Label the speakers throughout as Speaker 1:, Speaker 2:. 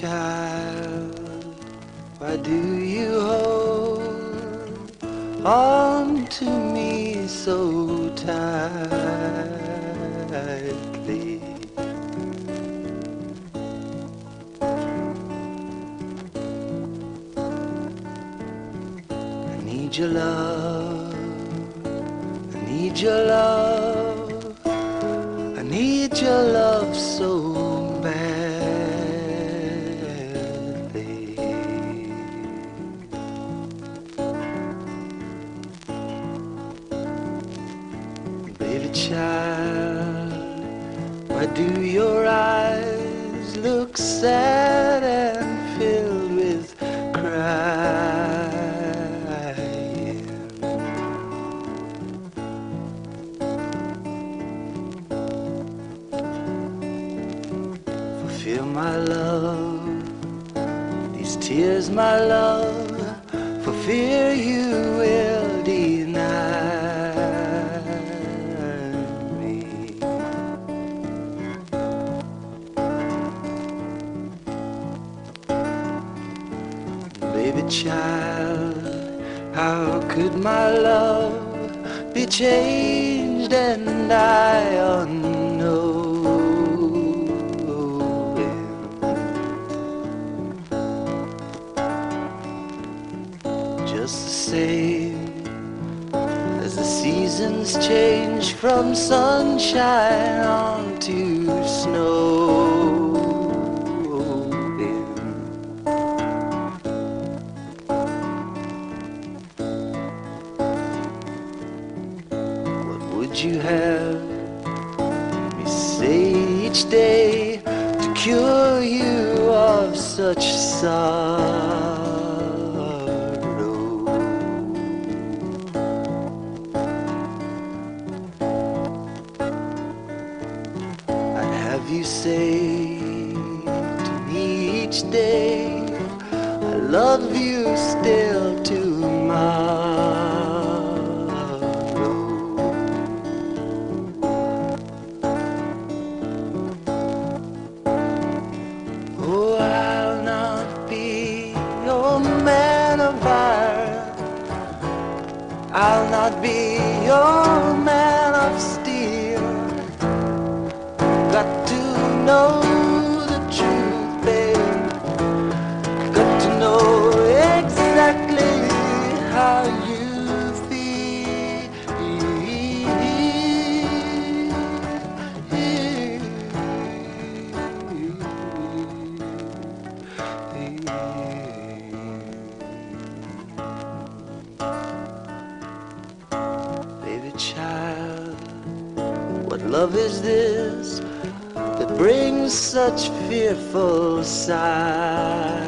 Speaker 1: child, why do you hold on to me so tight? child, how could my love be changed and I unknown? Just the same as the seasons change from sunshine on beautiful side.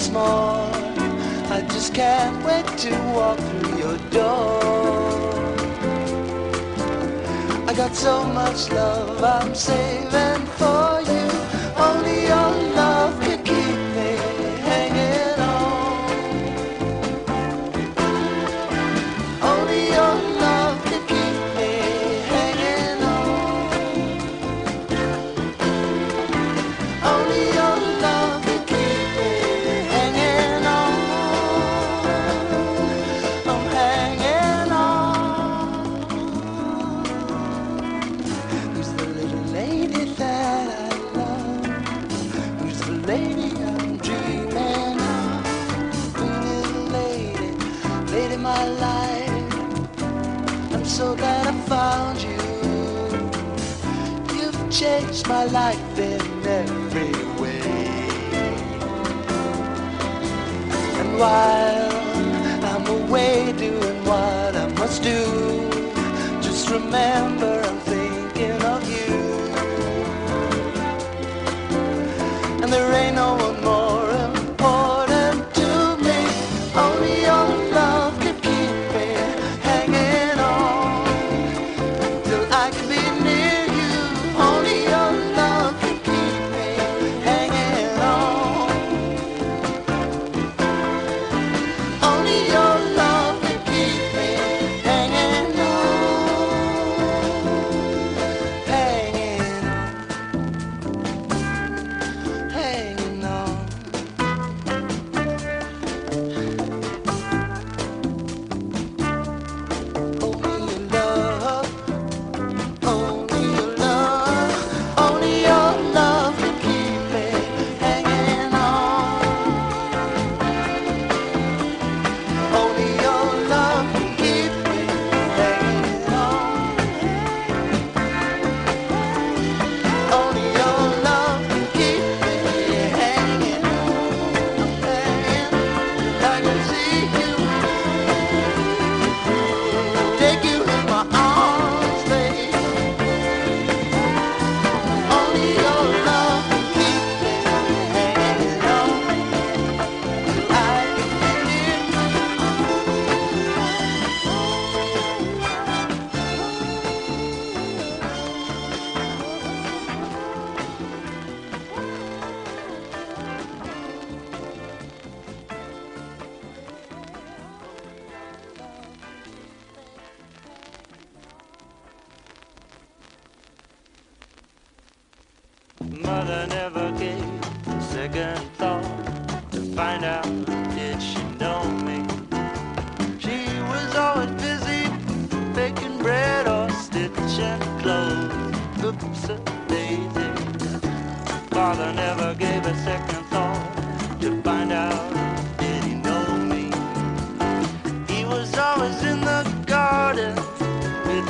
Speaker 1: once more. I just can't wait to walk through your door. I got so much love I'm saving my life in every way. And while I'm away doing what I must do, just remember I'm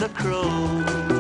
Speaker 1: the crow.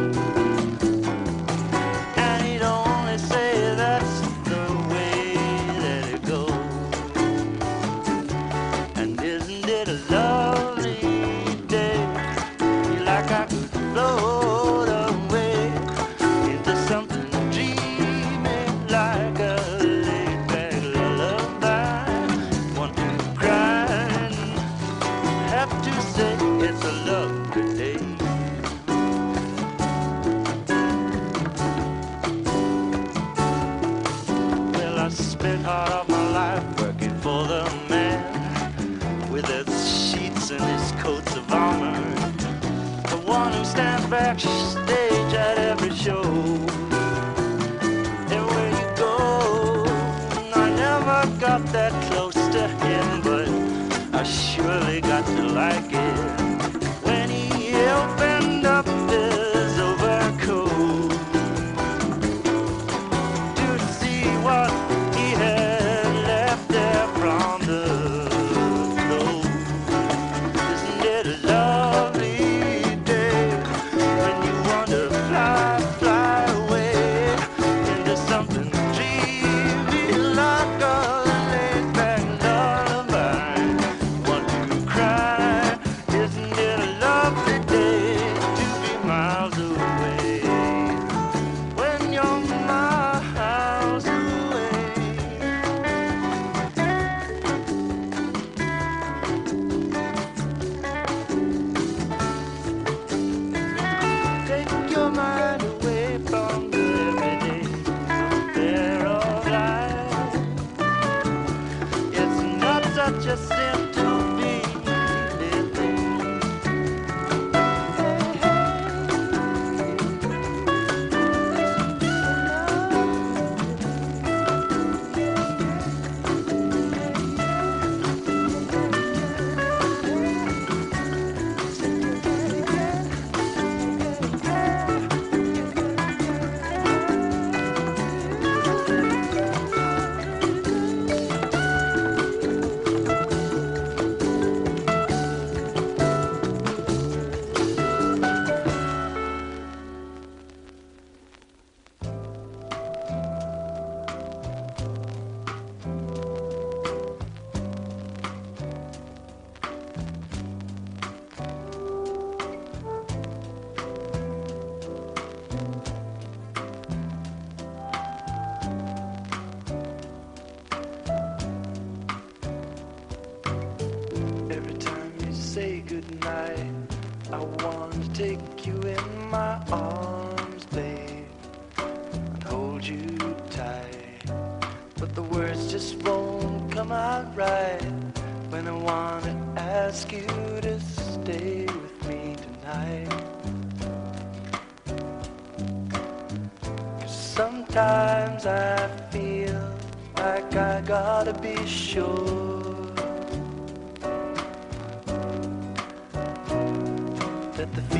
Speaker 1: That the feelings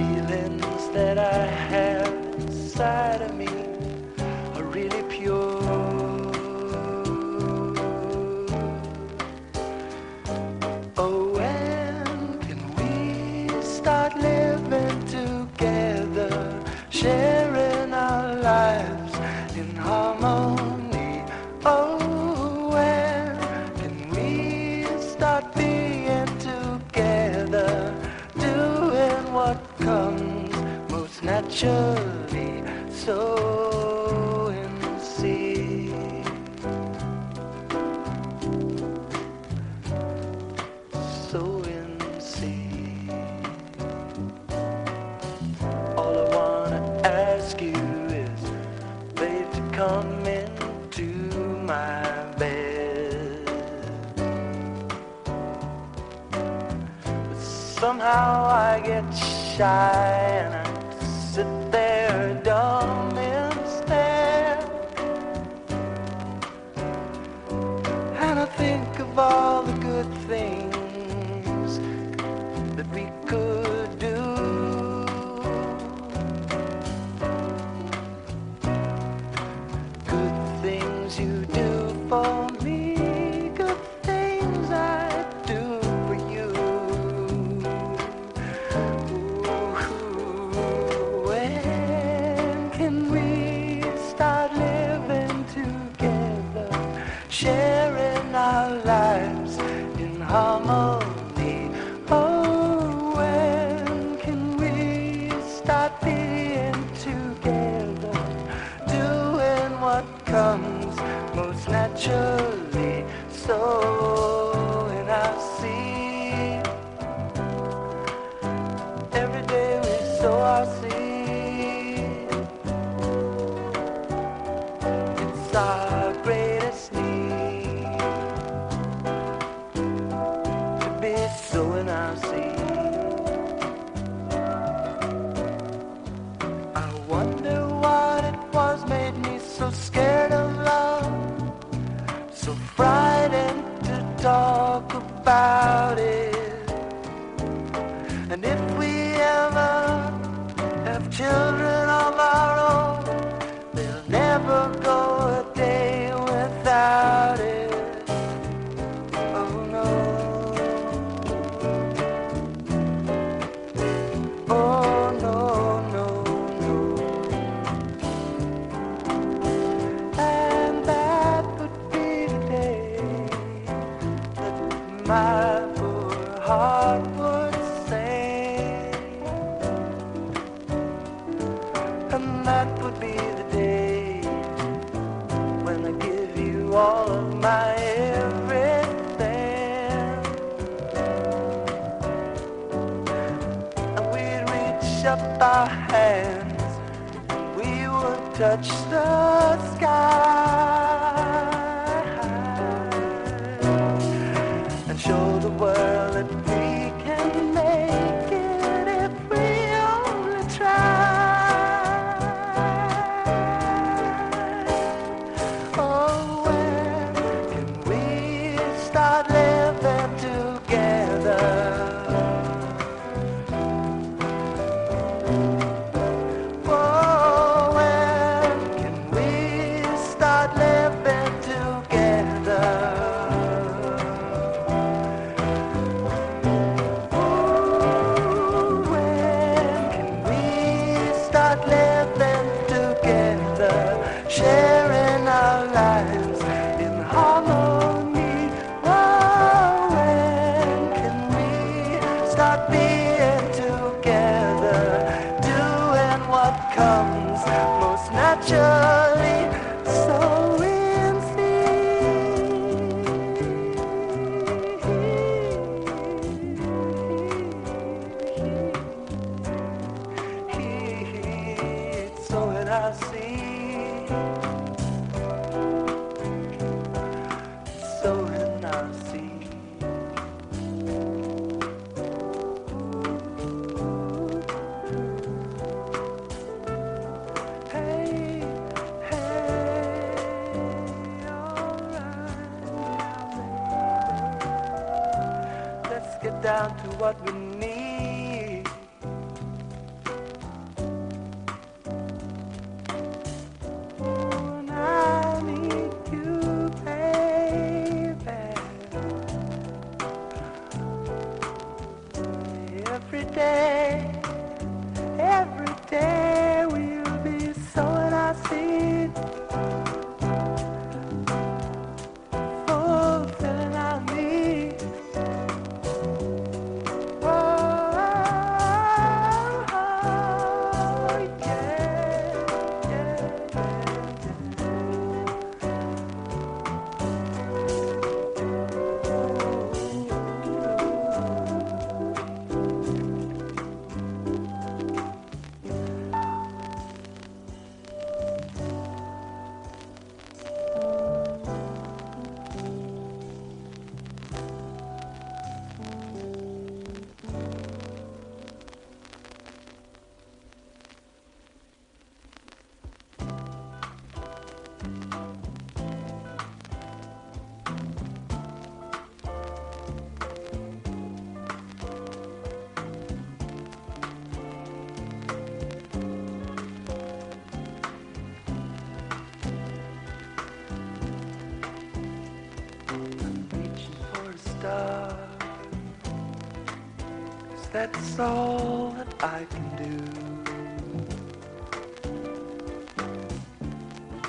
Speaker 1: all that I can do.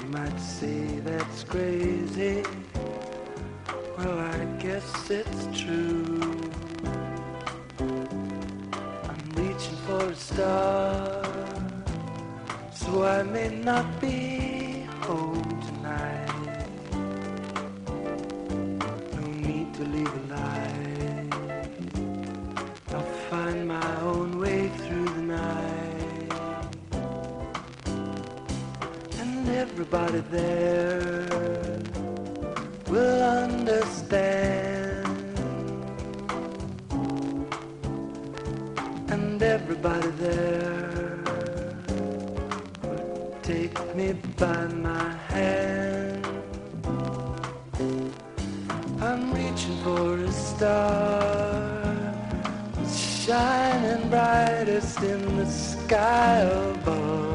Speaker 1: You might say that's crazy. Well, I guess it's true. I'm reaching for a star, so I may not be home tonight. No need to leave a. everybody there will understand. And everybody there will take me by my hand. I'm reaching for a star shining brightest in the sky above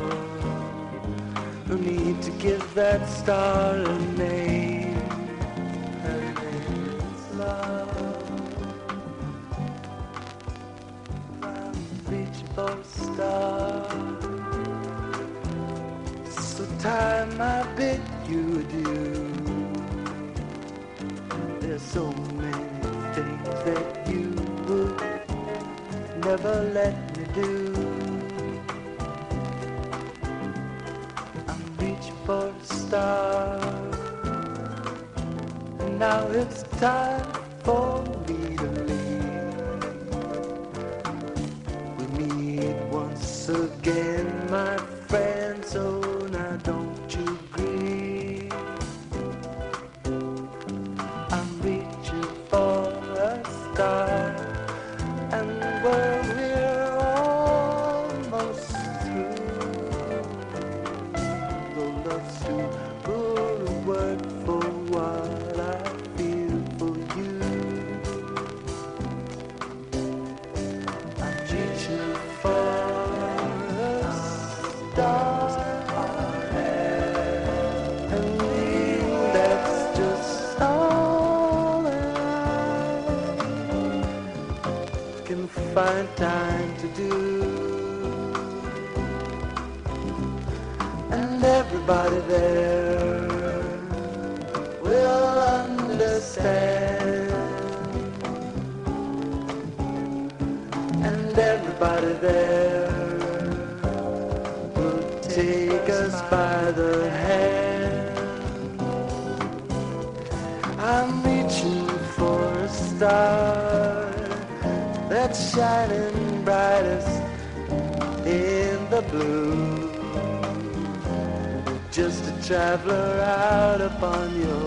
Speaker 1: give that star a name. Her name is love. Love, reach for a star. So time I bid you do. There's so many things that you would never let me do. now it's time. traveler out upon your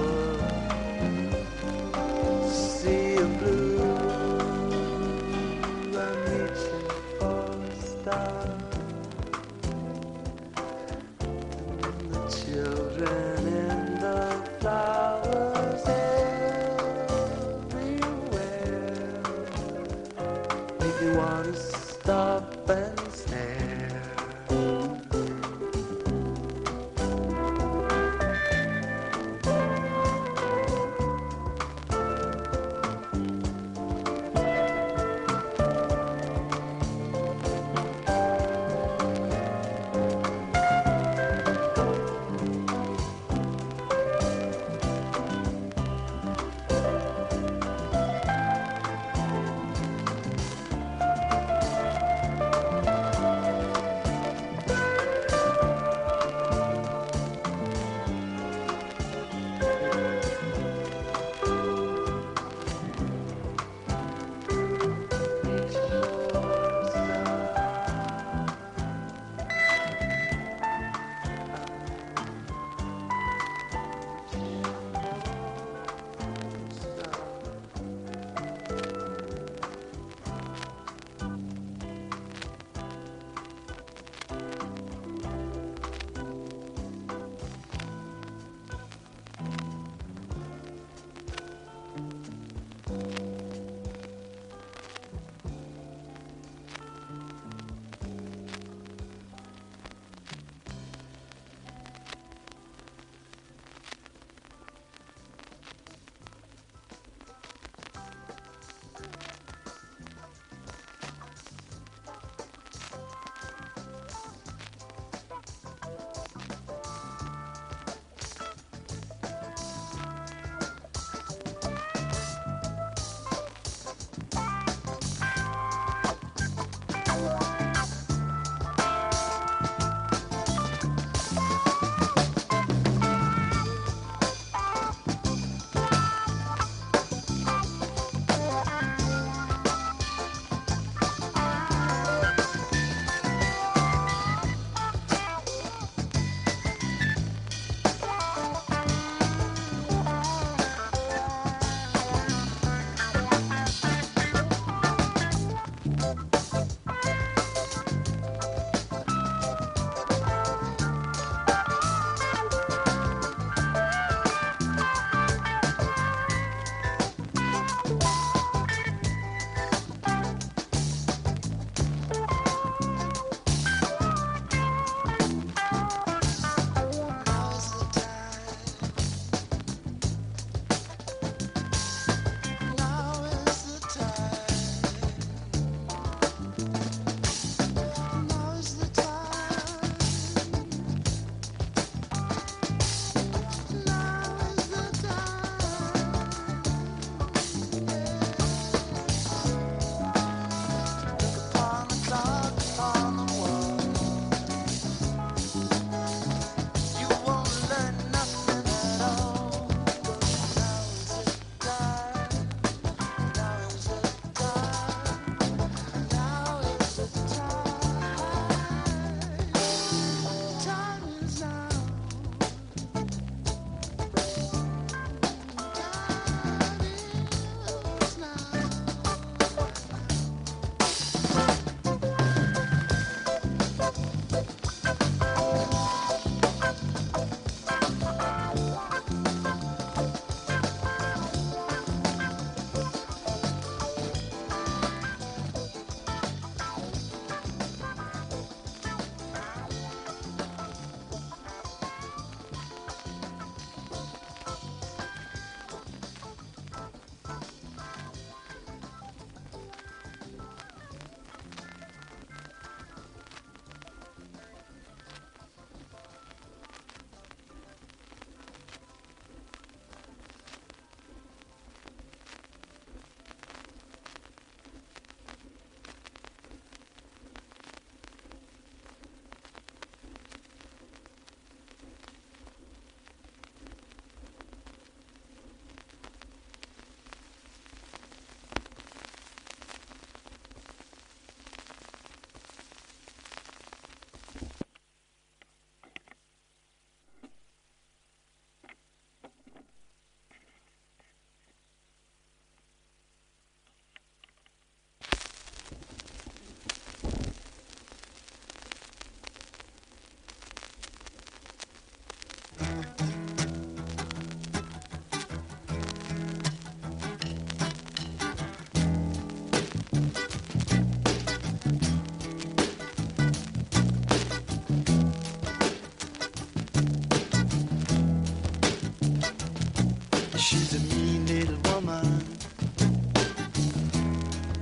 Speaker 1: She's a mean little woman,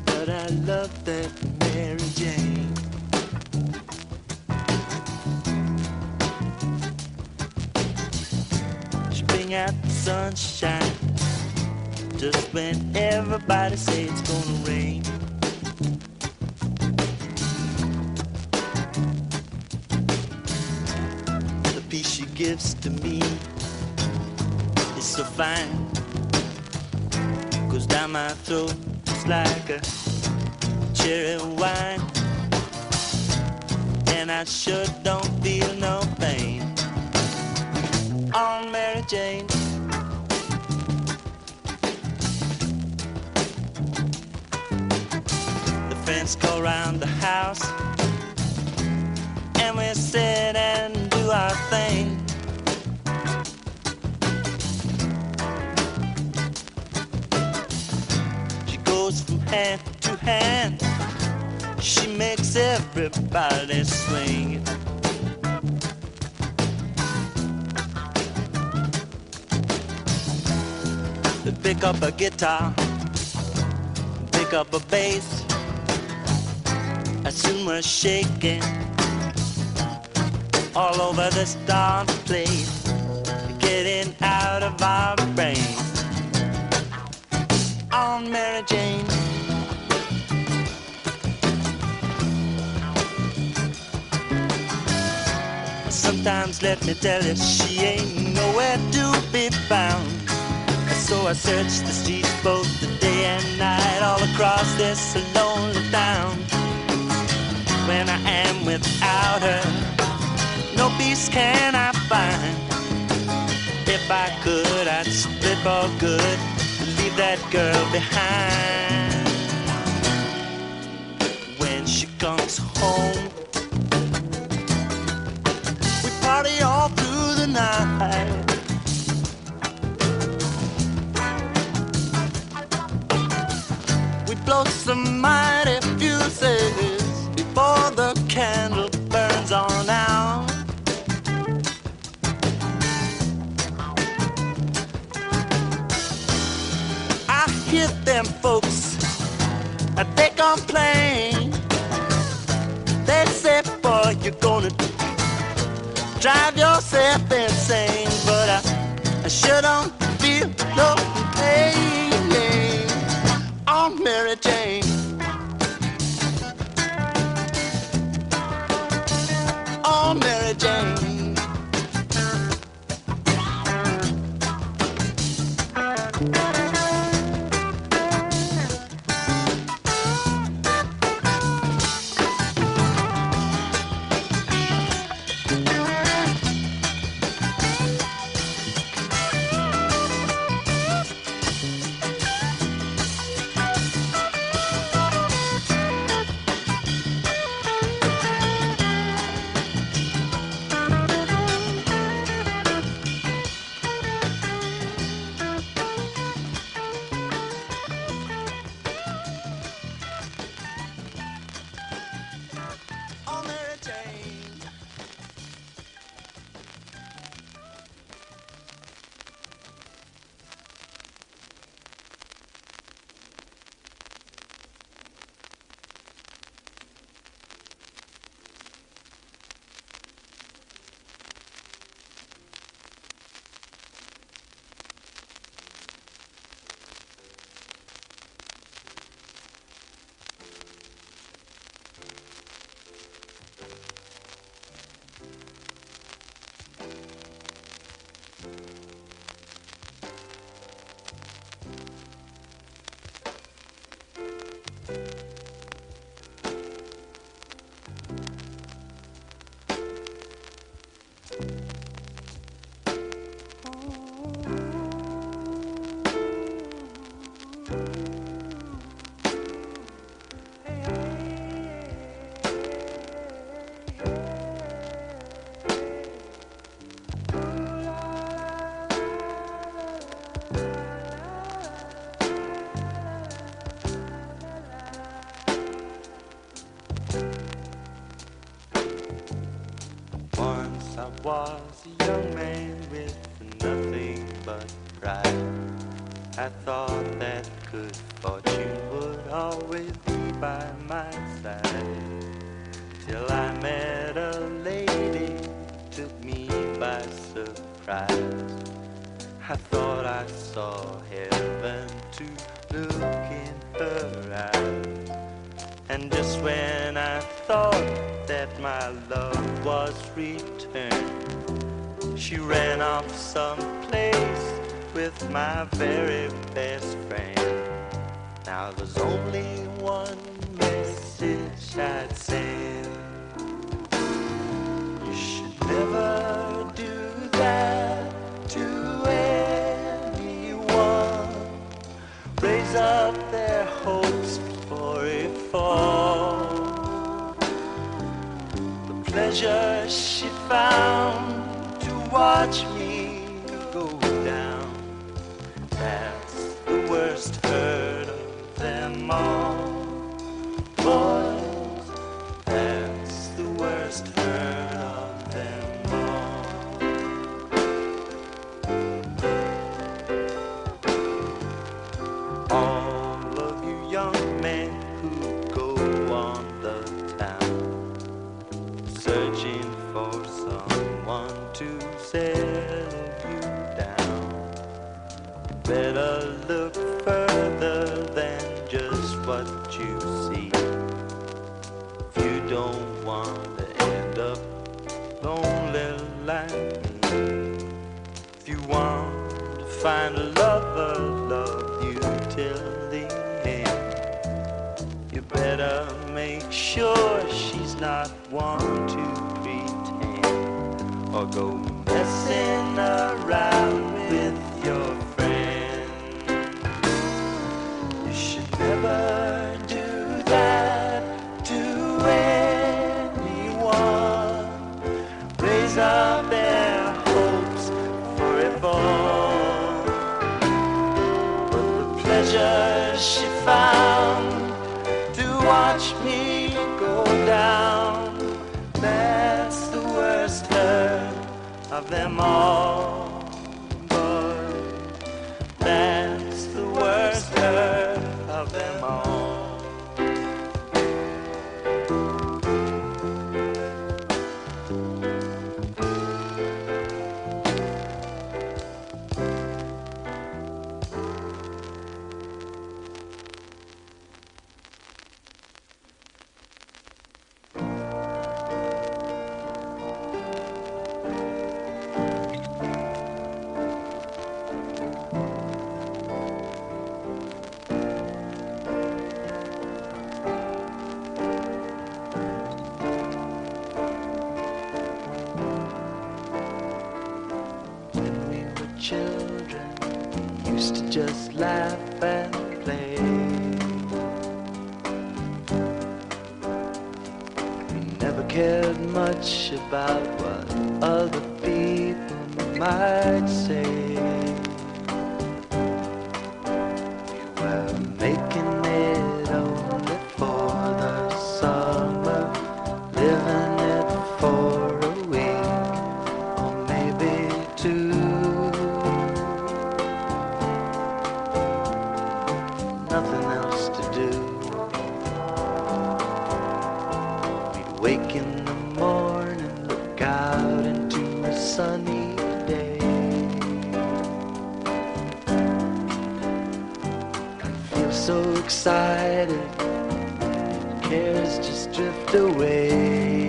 Speaker 1: but I love that sunshine just when everybody say it's gonna rain. The peace she gives to me is so fine. Goes down my throat just like a cherry wine. And I sure don't feel no pain on Mary Jane. Friends go round the house and we sit and do our thing. She goes from hand to hand, she makes everybody swing. Pick up a guitar, pick up a bass I soon was shaking all over this darn place, getting out of our brain. On Mary Jane. Sometimes let me tell you, she ain't nowhere to be found. So I search the streets both the day and night all across this lonely town when I am without her. No peace can I find. If I could, I'd split for good, leave that girl behind. When she comes home, we party all through the night. We blow some mighty they complain. They say, boy, you're gonna drive yourself insane. But I, I sure don't feel no pain on Mary Jane. Was a young man with nothing but pride. I thought that good ran off someplace with my very best friend. Now there's only one message I'd send. You should never do that to anyone. Raise up their hopes before it fall. The pleasure she found watch me go down. That's the worst hurt of them all. Boys, what you see. If you don't want to end up lonely like me, if you want to find a lover, love you till the end, you better make sure she's not one to pretend or go messing around with Up their hopes for all. But the pleasure she found to watch me go down, that's the worst hurt of them all. Excited, cares just drift away.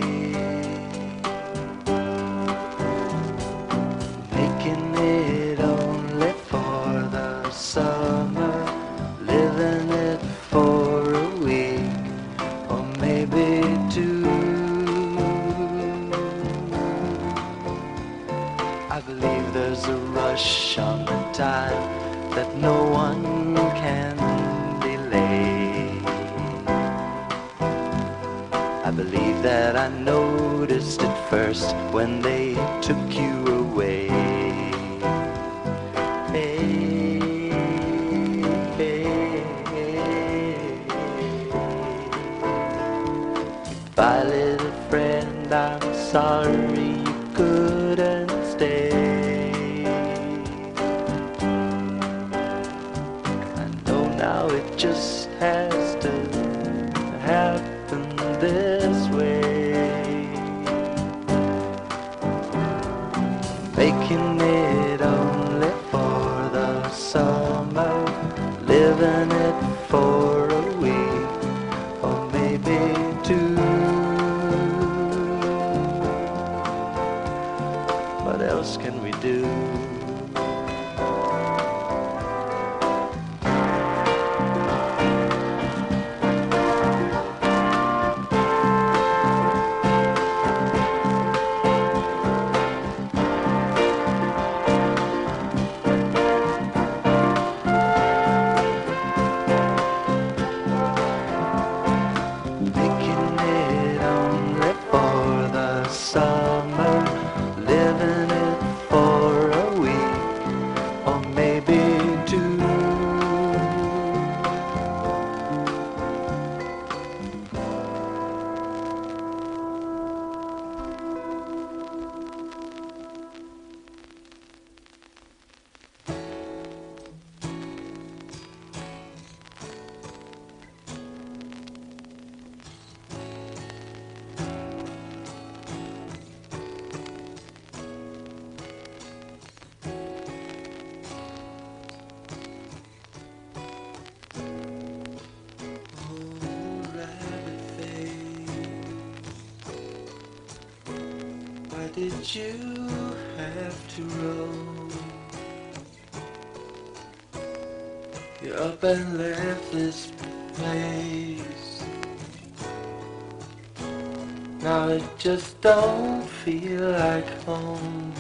Speaker 1: don't feel like home.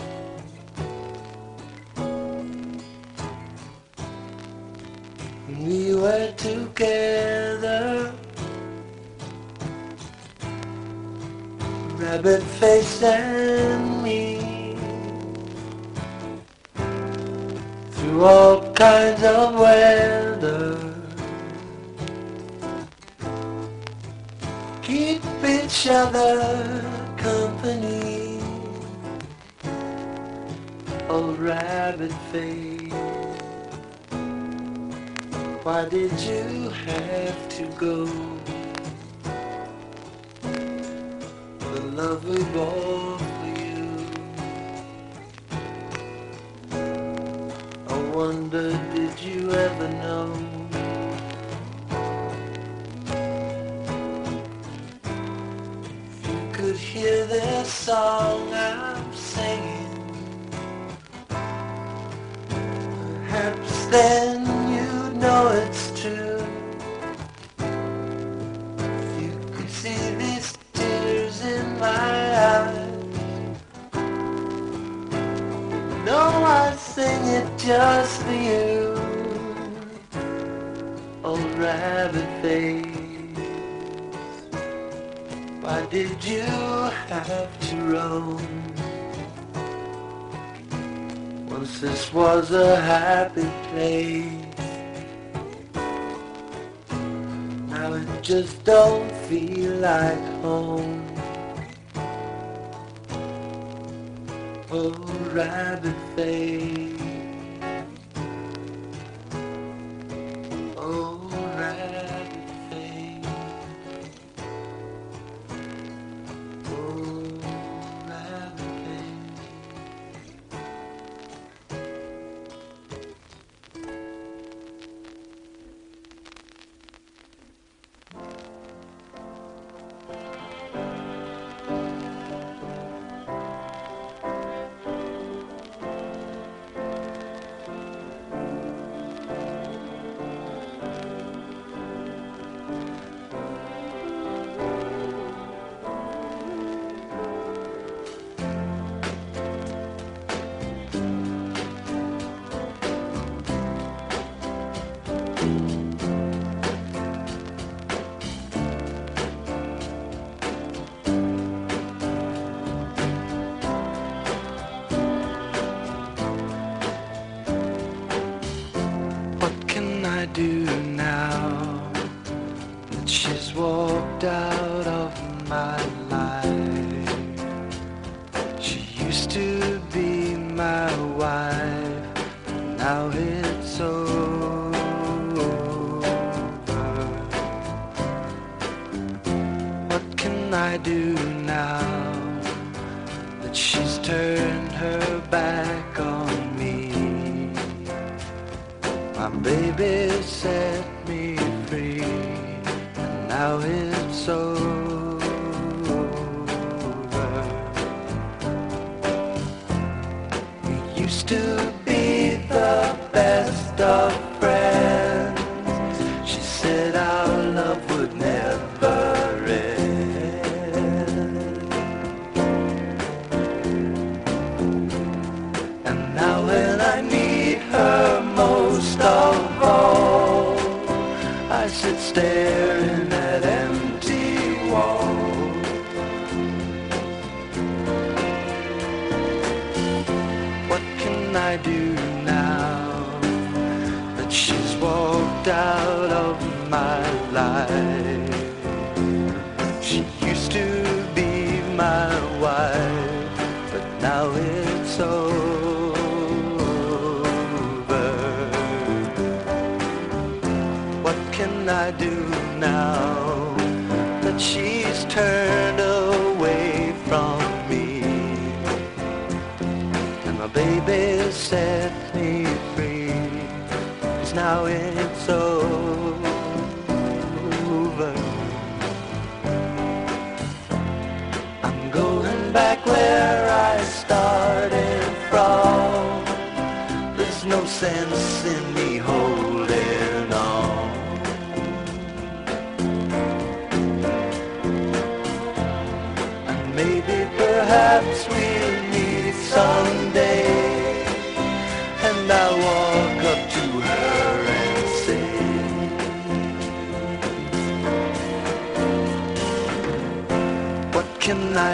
Speaker 1: We were together. Rabbit face and me. Through all kinds of weather. Keep each other company. old rabbit face, why did you have to go? The love we bore for you. I wonder, did you ever know? song don't feel like home. Sit staring at empty walls. What can I do now that she's walked out of my life? She's turned away from me? And my baby set me free. 'cause now it's over. I'm going back where I started from. There's no sense in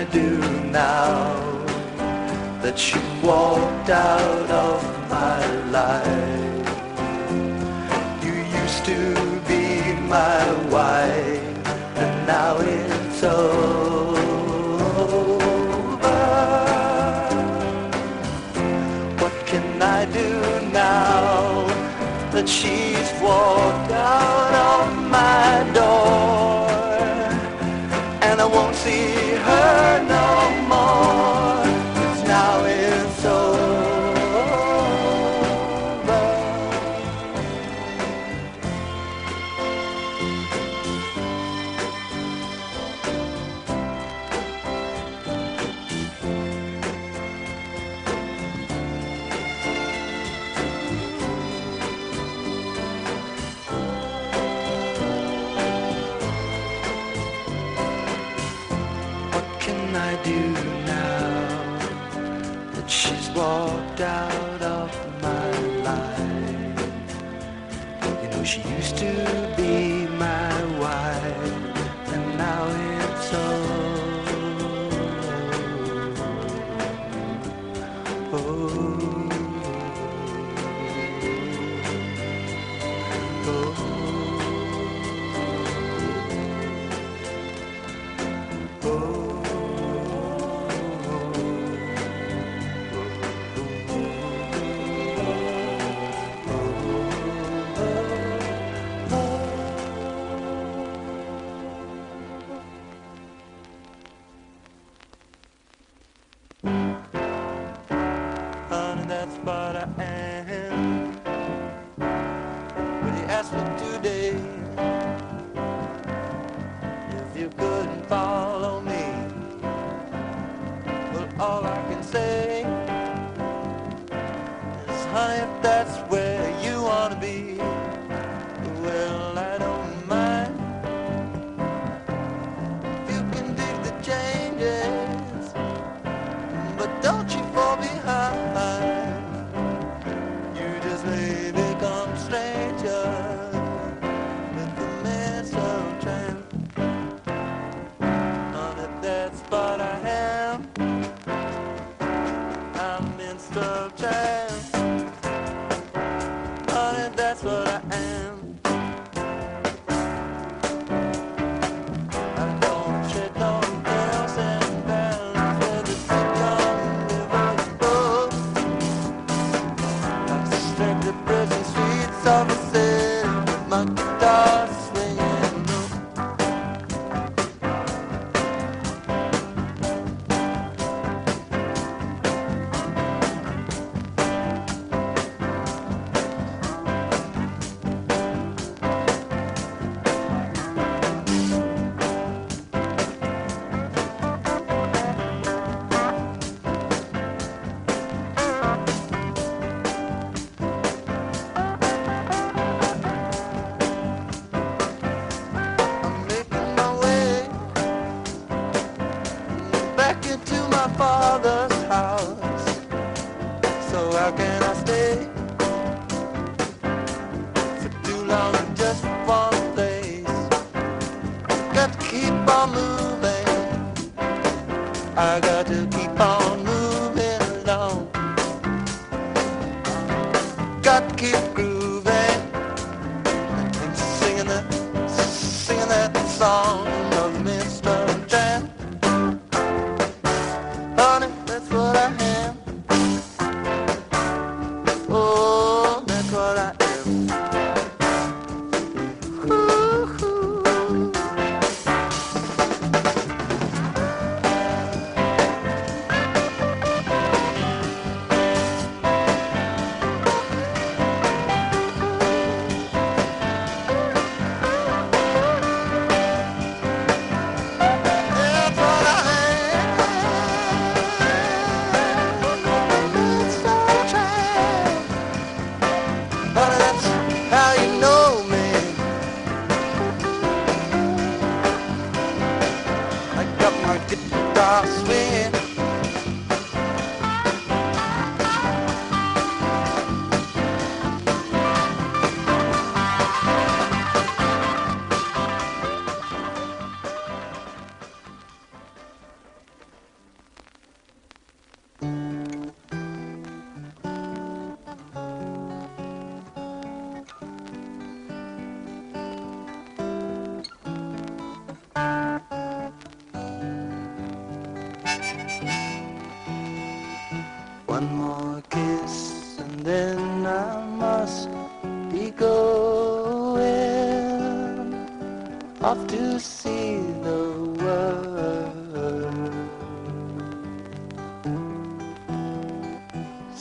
Speaker 1: I do now that you walked out of my life? You used to be my wife, and now it's over. What can I do now that she's walked out honey, if that's where you wanna be. Got keep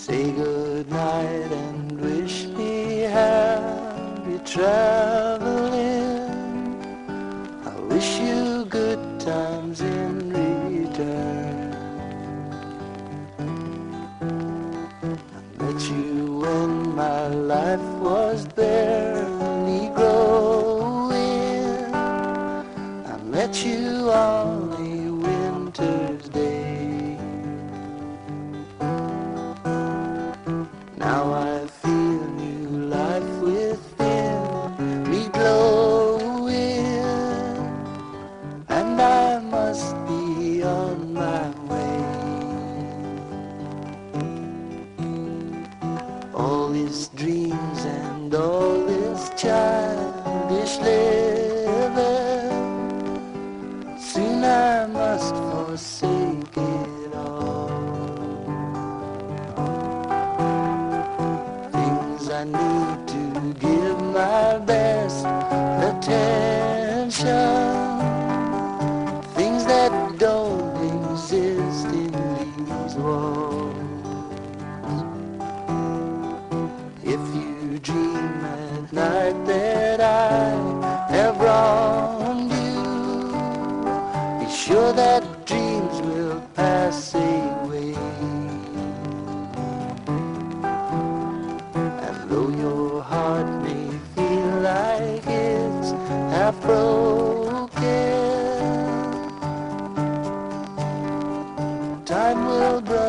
Speaker 1: Say good night and wish me happy travels. Time will bring.